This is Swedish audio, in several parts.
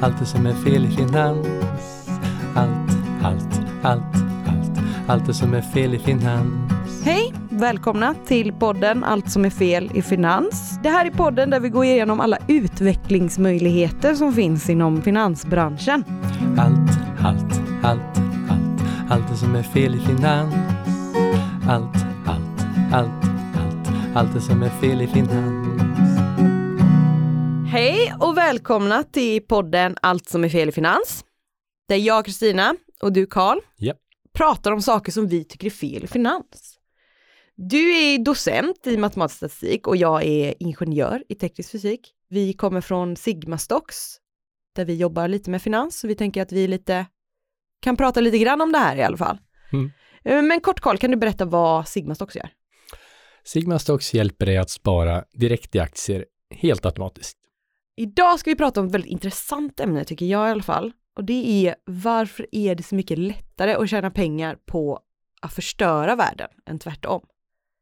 allt det som är fel i finans. Allt, allt, allt, allt, allt det som är fel i finans. Hej! Välkomna till podden Allt som är fel i finans. Det här är podden där vi går igenom alla utvecklingsmöjligheter som finns inom finansbranschen. Allt, allt, allt, allt, allt det som är fel i finans. Allt, allt, allt, allt, allt det som är fel i finans. Hej välkomna till podden Allt som är fel i finans. Där jag, Kristina, och du, Karl, Japp. pratar om saker som vi tycker är fel i finans. Du är docent i matematisk statistik och jag är ingenjör i teknisk fysik. Vi kommer från Sigma Stocks, där vi jobbar lite med finans, så vi tänker att vi lite kan prata lite grann om det här i alla fall. Mm. Eh, Men kort Karl, kan du berätta vad Sigma Stocks gör? Sigma Stocks hjälper dig att spara direkt i aktier helt automatiskt. Idag ska vi prata om ett väldigt intressant ämne tycker jag i alla fall. Och det är varför är det så mycket lättare att tjäna pengar på att förstöra världen än tvärtom?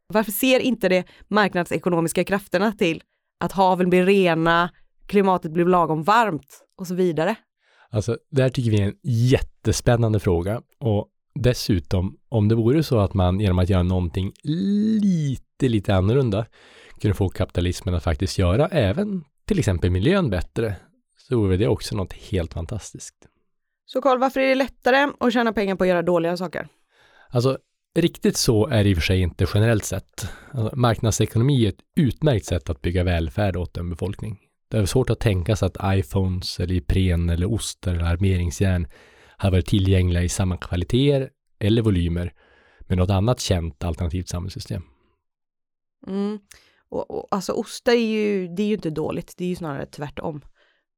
Varför ser inte de marknadsekonomiska krafterna till att haven blir rena, klimatet blir lagom varmt och så vidare? Alltså, det här tycker vi är en jättespännande fråga och dessutom, om det vore så att man genom att göra någonting lite, lite annorlunda kunde få kapitalismen att faktiskt göra även till exempel miljön bättre, så vore det också något helt fantastiskt. Så Karl, varför är det lättare att tjäna pengar på att göra dåliga saker? Alltså, riktigt så är det i och för sig inte generellt sett. Alltså, marknadsekonomi är ett utmärkt sätt att bygga välfärd åt en befolkning. Det är svårt att tänka sig att iPhones eller Ipren eller ost eller armeringsjärn har varit tillgängliga i samma kvaliteter eller volymer med något annat känt alternativt samhällssystem. Mm. Och, och, alltså osta är ju, det är ju inte dåligt, det är ju snarare tvärtom.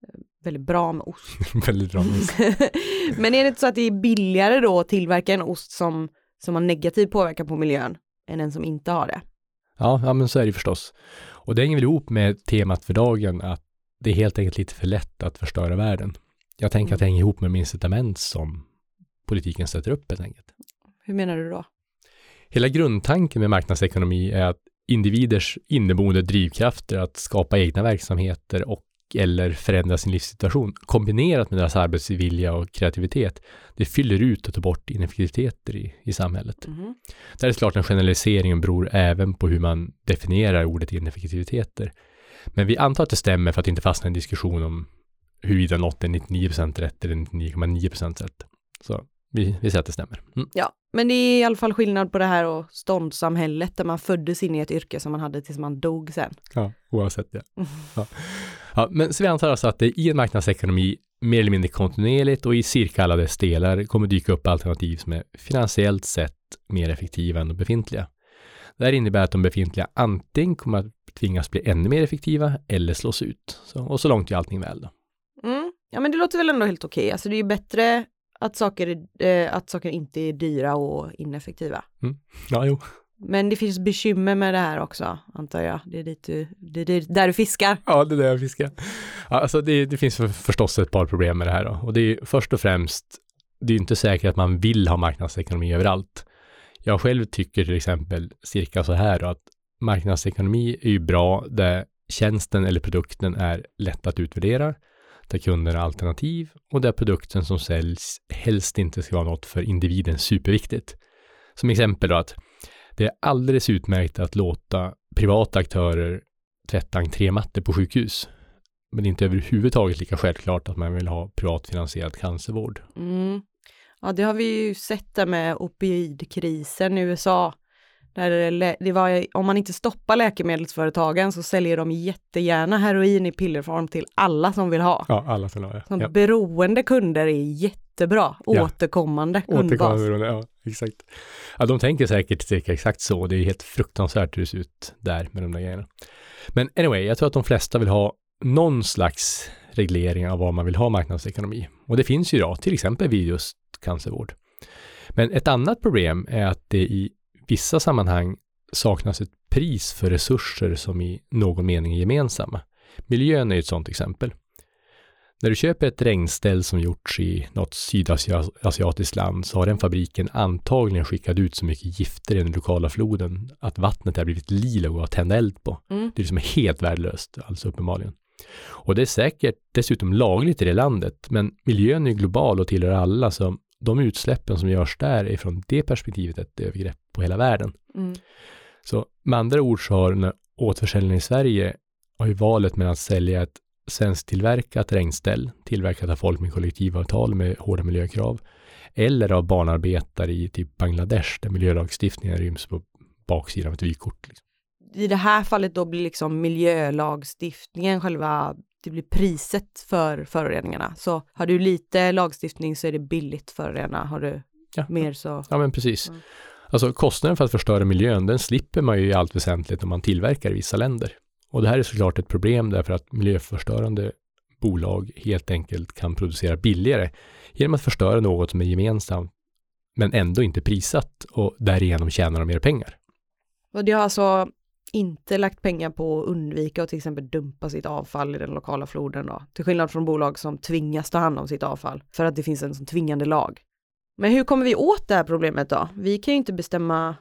Eh, Väldigt bra med ost. Väldigt bra. Men är det inte så att det är billigare då att tillverka en ost som, som har negativ påverkan på miljön än en som inte har det? Ja, ja, men så är det förstås. Och det hänger väl ihop med temat för dagen att det är helt enkelt lite för lätt att förstöra världen. Jag tänker att det hänger ihop med incitament som politiken sätter upp helt enkelt. Hur menar du då? Hela grundtanken med marknadsekonomi är att individers inneboende drivkrafter att skapa egna verksamheter och eller förändra sin livssituation kombinerat med deras arbetsvilja och kreativitet, det fyller ut och tar bort ineffektiviteter i, i samhället. Mhm. Där är såklart en generalisering beror även på hur man definierar ordet ineffektiviteter. Men vi antar att det stämmer för att inte fastna i en diskussion om huruvida något är 99% rätt eller 99,9% rätt. Så vi, vi säger att det stämmer. Mm. Ja, men det är i alla fall skillnad på det här och ståndssamhället där man föddes in i ett yrke som man hade tills man dog sen. Ja, oavsett det. Ja. Ja, men så vi antar alltså att det i en marknadsekonomi mer eller mindre kontinuerligt och i cirka alla dess delar kommer dyka upp alternativ som är finansiellt sett mer effektiva än de befintliga. Det här innebär att de befintliga antingen kommer att tvingas bli ännu mer effektiva eller slås ut. Så, och så långt är allting väl då. Mm. Ja, men det låter väl ändå helt okej. Alltså det är ju bättre att saker, eh, att saker inte är dyra och ineffektiva. Ja, jo. Men det finns bekymmer med det här också, antar jag. Det är, dit du, det är där du fiskar. Ja, det är det jag fiskar. Alltså det, det finns för, förstås ett par problem med det här då. Och det är först och främst, det är inte säkert att man vill ha marknadsekonomi överallt. Jag själv tycker till exempel cirka så här då, att marknadsekonomi är ju bra där tjänsten eller produkten är lätt att utvärdera, där kunden har alternativ och där produkten som säljs helst inte ska vara något för individen superviktigt. Som exempel då att det är alldeles utmärkt att låta privata aktörer tvätta entrémattor på sjukhus. Men det är inte överhuvudtaget lika självklart att man vill ha privatfinansierad cancervård. Mm. Ja, det har vi ju sett där med opioidkrisen i USA. Där det, var, om man inte stoppar läkemedelsföretagen så säljer de jättegärna heroin i pillerform till alla som vill ha. Ja, alla får ha Så ja. beroende kunder är jättebra, Ja. återkommande kundbas. Återkommande, ja, exakt. Ja, de tänker säkert cirka exakt så. Det är helt fruktansvärt hur det ser ut där med de där grejerna. Men anyway, jag tror att de flesta vill ha någon slags reglering av vad man vill ha marknadsekonomi. Och det finns ju idag, till exempel vid just cancervård. Men ett annat problem är att det i vissa sammanhang saknas ett pris för resurser som i någon mening är gemensamma. Miljön är ett sådant exempel. När du köper ett regnställ som gjorts i något sydasiatiskt land så har den fabriken antagligen skickat ut så mycket gifter i den lokala floden att vattnet har blivit lila och att tända eld på. Mm. Det är liksom helt värdelöst, alltså uppenbarligen. Och det är säkert dessutom lagligt i det landet, men miljön är global och tillhör alla, så de utsläppen som görs där är från det perspektivet ett övergrepp på hela världen. Mm. Så med andra ord så har den återförsäljningen i Sverige har ju valet mellan att sälja ett svensktillverkat regnställ, tillverkat av folk med kollektivavtal med hårda miljökrav, eller av barnarbetare i typ Bangladesh, där miljölagstiftningen ryms på baksidan av ett vykort. Liksom. I det här fallet då blir liksom miljölagstiftningen själva, det blir priset för föroreningarna. Så har du lite lagstiftning så är det billigt förorena, har du Ja. mer så. Ja, men precis. Mm. Alltså kostnaden för att förstöra miljön, den slipper man ju i allt väsentligt om man tillverkar i vissa länder. Och det här är såklart ett problem därför att miljöförstörande bolag helt enkelt kan producera billigare genom att förstöra något som är gemensamt men ändå inte prissatt och därigenom tjänar de mer pengar. Och det har alltså inte lagt pengar på att undvika att till exempel dumpa sitt avfall i den lokala floden då. Till skillnad från bolag som tvingas ta hand om sitt avfall för att det finns en sån tvingande lag. Men hur kommer vi åt det här problemet då? Vi kan ju inte bestämma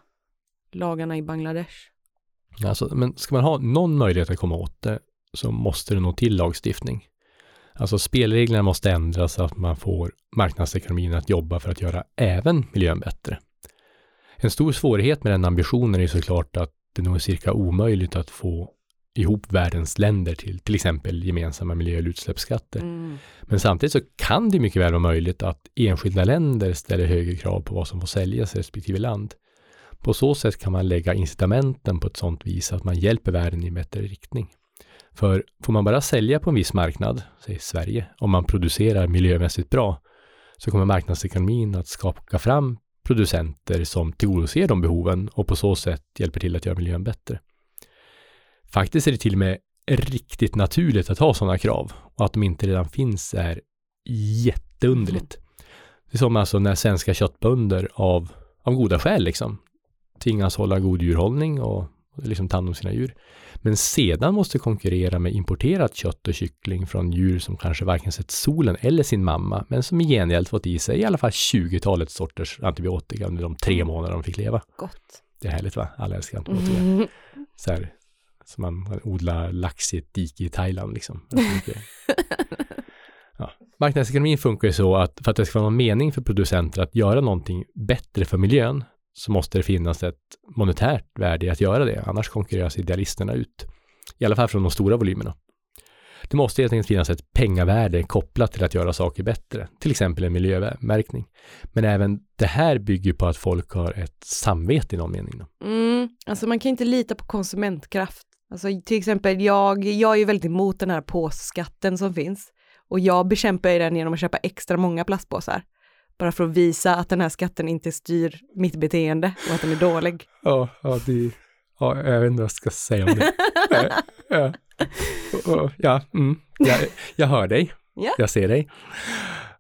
lagarna i Bangladesh. Alltså, men ska man ha någon möjlighet att komma åt det så måste det nå till lagstiftning. Alltså spelreglerna måste ändras så att man får marknadsekonomin att jobba för att göra även miljön bättre. En stor svårighet med den ambitionen är såklart att det nog är cirka omöjligt att få ihop världens länder till till exempel gemensamma miljö eller utsläppsskatter. Mm. Men samtidigt så kan det mycket väl vara möjligt att enskilda länder ställer högre krav på vad som får säljas i respektive land. På så sätt kan man lägga incitamenten på ett sådant vis att man hjälper världen i en bättre riktning. För får man bara sälja på en viss marknad, säg Sverige, om man producerar miljömässigt bra, så kommer marknadsekonomin att skapa fram producenter som tillgodoser de behoven och på så sätt hjälper till att göra miljön bättre. Faktiskt är det till och med riktigt naturligt att ha sådana krav och att de inte redan finns är jätteunderligt. Det är som alltså när svenska köttbönder av, av goda skäl liksom tvingas hålla god djurhållning och liksom ta hand om sina djur. Men sedan måste konkurrera med importerat kött och kyckling från djur som kanske varken sett solen eller sin mamma, men som i gengäld fått i sig i alla fall 20-talet sorters antibiotika under de tre månader de fick leva. Gott. Det är härligt va? Alla älskar antibiotika. Mm. Så här, som man odlar lax i ett dike i Thailand liksom. Ja. Marknadsekonomin funkar ju så att för att det ska vara någon mening för producenter att göra någonting bättre för miljön så måste det finnas ett monetärt värde i att göra det, annars konkurreras idealisterna ut. I alla fall från de stora volymerna. Det måste helt enkelt finnas ett pengavärde kopplat till att göra saker bättre, till exempel en miljömärkning. Men även det här bygger på att folk har ett samvete i någon mening. Då. Mm, alltså man kan inte lita på konsumentkraft. Alltså till exempel jag, jag är ju väldigt emot den här påsskatten som finns och jag bekämpar ju den genom att köpa extra många plastpåsar. Bara för att visa att den här skatten inte styr mitt beteende och att den är dålig. Ja, ja, det, ja jag vet inte vad jag ska säga om det. ja, ja, ja, ja, mm, jag, jag hör dig. Ja. Jag ser dig.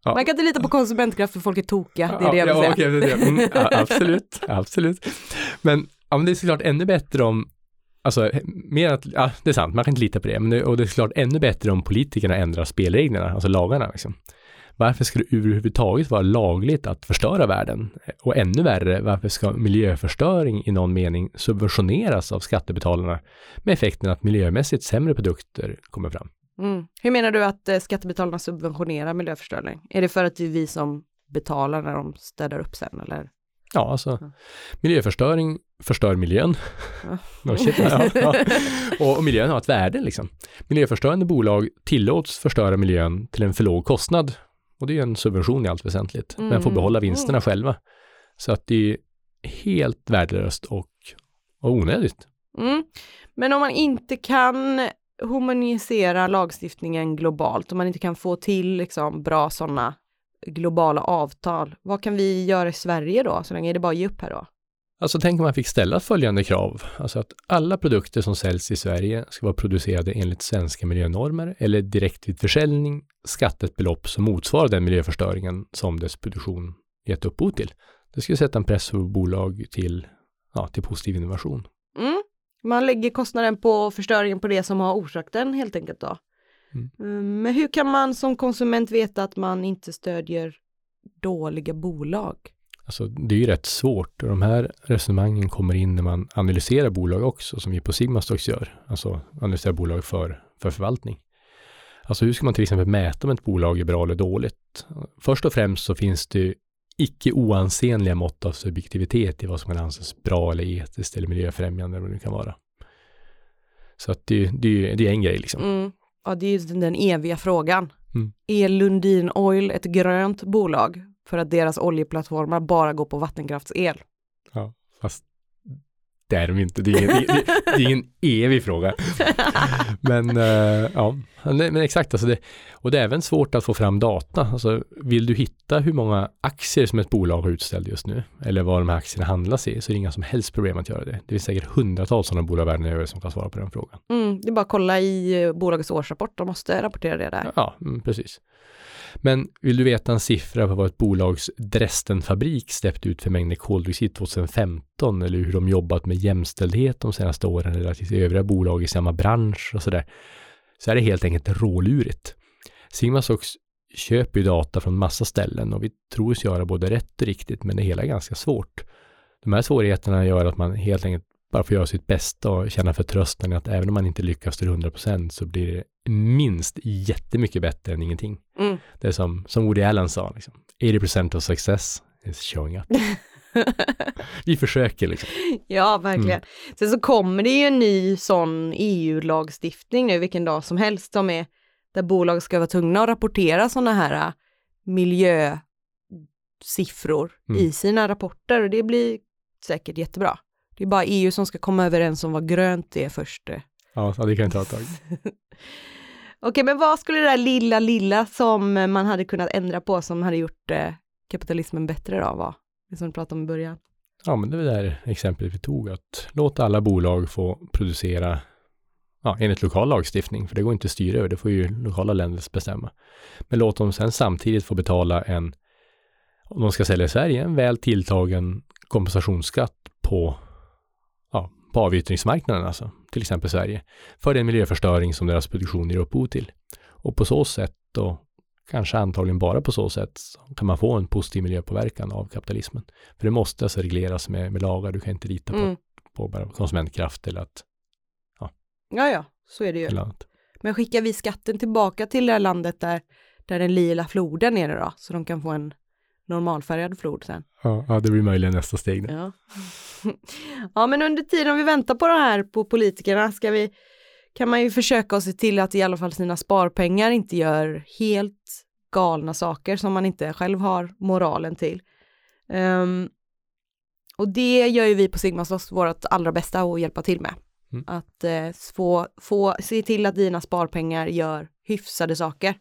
Ja. Man kan inte lita på konsumentkraft för folk är tokiga, det är det jag vill ja, säga. det. Mm, ja, absolut, absolut. Men, ja, men det är såklart ännu bättre om, alltså, mer att, ja, det är sant, man kan inte lita på det, men det, och det är såklart ännu bättre om politikerna ändrar spelreglerna, alltså lagarna. Liksom. Varför ska det överhuvudtaget vara lagligt att förstöra världen? Och ännu värre, varför ska miljöförstöring i någon mening subventioneras av skattebetalarna med effekten att miljömässigt sämre produkter kommer fram? Mm. Hur menar du att eh, skattebetalarna subventionerar miljöförstöring? Är det för att det är vi som betalar när de städar upp sen eller? Ja, alltså Ja. miljöförstöring förstör miljön. Ja. No shit, ja, ja. Och, och miljön har ett värde liksom. Miljöförstörande bolag tillåts förstöra miljön till en för låg kostnad. Och det är en subvention i allt väsentligt. Men får Mm. behålla vinsterna Mm. själva. Så att det är helt värdelöst och, och onödigt. Mm. Men om man inte kan homogenisera lagstiftningen globalt, om man inte kan få till liksom bra sådana globala avtal, vad kan vi göra i Sverige då? Så länge är det bara att ge upp här då? Alltså tänk om man fick ställa följande krav. Alltså att alla produkter som säljs i Sverige ska vara producerade enligt svenska miljönormer eller direkt vid försäljning skatta ett belopp som motsvarar den miljöförstöringen som dess produktion gett upphov till. Det skulle sätta en press på bolag till, ja, till positiv innovation. Mm. Man lägger kostnaden på förstöringen på det som har orsakat den helt enkelt då. Mm. Mm, Men hur kan man som konsument veta att man inte stödjer dåliga bolag? Alltså det är ju rätt svårt och de här resonemangen kommer in när man analyserar bolag också som vi på Sigmastocks gör. Alltså analyserar bolag för, för förvaltning. Alltså hur ska man till exempel mäta om ett bolag är bra eller dåligt? Först och främst så finns det icke oansenliga mått av subjektivitet i vad som kan anses bra eller etiskt eller miljöfrämjande eller vad det kan vara. Så att det, det, det är en grej liksom. Mm. Ja, det är ju den eviga frågan. Mm. Är Lundin Oil ett grönt bolag för att deras oljeplattformar bara går på vattenkraftsel? Ja, fast det är de inte. Det är ingen, det, det är ingen evig fråga. Men uh, ja, men exakt. Alltså det, och det är även svårt att få fram data. Alltså, vill du hitta hur många aktier som ett bolag har utställt just nu eller vad de här aktierna handlas i så är det inga som helst problem att göra det. Det finns säkert hundratals sådana bolag världen över som kan svara på den frågan. Mm, det är bara att kolla i eh, bolagets årsrapport. De måste rapportera det där. Ja, mm, precis. Men vill du veta en siffra på vad ett bolags Dresdenfabrik släppte ut för mängder koldioxid 2015 eller hur de jobbat med jämställdhet de senaste åren relativt övriga bolag i samma bransch och sådär, så är det helt enkelt rålurigt. Sigmasox köper ju data från massa ställen och vi tror oss göra både rätt och riktigt, men det hela är ganska svårt. De här svårigheterna gör att man helt enkelt bara får göra sitt bästa och känna förtröstan att även om man inte lyckas till 100% så blir det minst jättemycket bättre än ingenting. Mm. Det är som, som Woody Allen sa, liksom, 80% of success is showing up. Vi försöker liksom. Ja, verkligen. Mm. Sen så kommer det ju en ny sån EU-lagstiftning nu vilken dag som helst som är där bolag ska vara tvungna att rapportera sådana här äh, miljösiffror mm. i sina rapporter och det blir säkert jättebra. Det är bara EU som ska komma överens om vad grönt är först. Ja, det kan ta ett tag. Okej, men vad skulle det där lilla, lilla som man hade kunnat ändra på som hade gjort eh, kapitalismen bättre då vara? Det som du pratade om i början. Ja, men det var det där exemplet vi tog, att låta alla bolag få producera ja, enligt lokal lagstiftning, för det går inte att styra över, det får ju lokala länder bestämma. Men låt dem sen samtidigt få betala en, om de ska sälja i Sverige, en väl tilltagen kompensationsskatt på på avyttringsmarknaden, alltså, till exempel Sverige, för den miljöförstöring som deras produktion ger upphov till. Och på så sätt, och kanske antagligen bara på så sätt, kan man få en positiv miljöpåverkan av kapitalismen. För det måste alltså regleras med, med lagar, du kan inte lita på, mm. på bara konsumentkraft eller att... Ja, ja, ja så är det ju. Men skickar vi skatten tillbaka till det här landet där, där den lila floden är det då, så de kan få en normalfärgad flod sen. Ja, ja, det blir möjligen nästa steg. Nu. Ja. ja, men under tiden vi väntar på det här på politikerna ska vi, kan man ju försöka se till att i alla fall sina sparpengar inte gör helt galna saker som man inte själv har moralen till. Um, och det gör ju vi på Sigmasloss vårt allra bästa att hjälpa till med. Mm. Att eh, få, få se till att dina sparpengar gör hyfsade saker.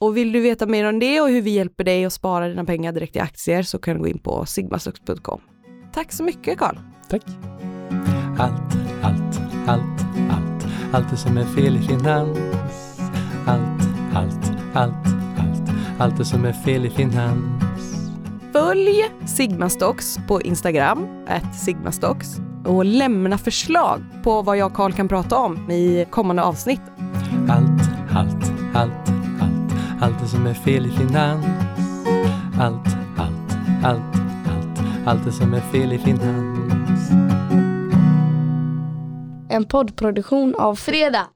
Och vill du veta mer om det och hur vi hjälper dig att spara dina pengar direkt i aktier så kan du gå in på sigmastocks.com. Tack så mycket Karl. Tack. Allt, allt, allt, allt, allt det som är fel i finans. Allt, allt, allt, allt, allt det som är fel i finans. Följ Sigmastocks på Instagram, sigmastocks och lämna förslag på vad jag och Karl kan prata om i kommande avsnitt. Allt, allt, allt allt det som är fel i finans. Allt, allt, allt, allt, allt det som är fel i finans. En poddproduktion av Fredag.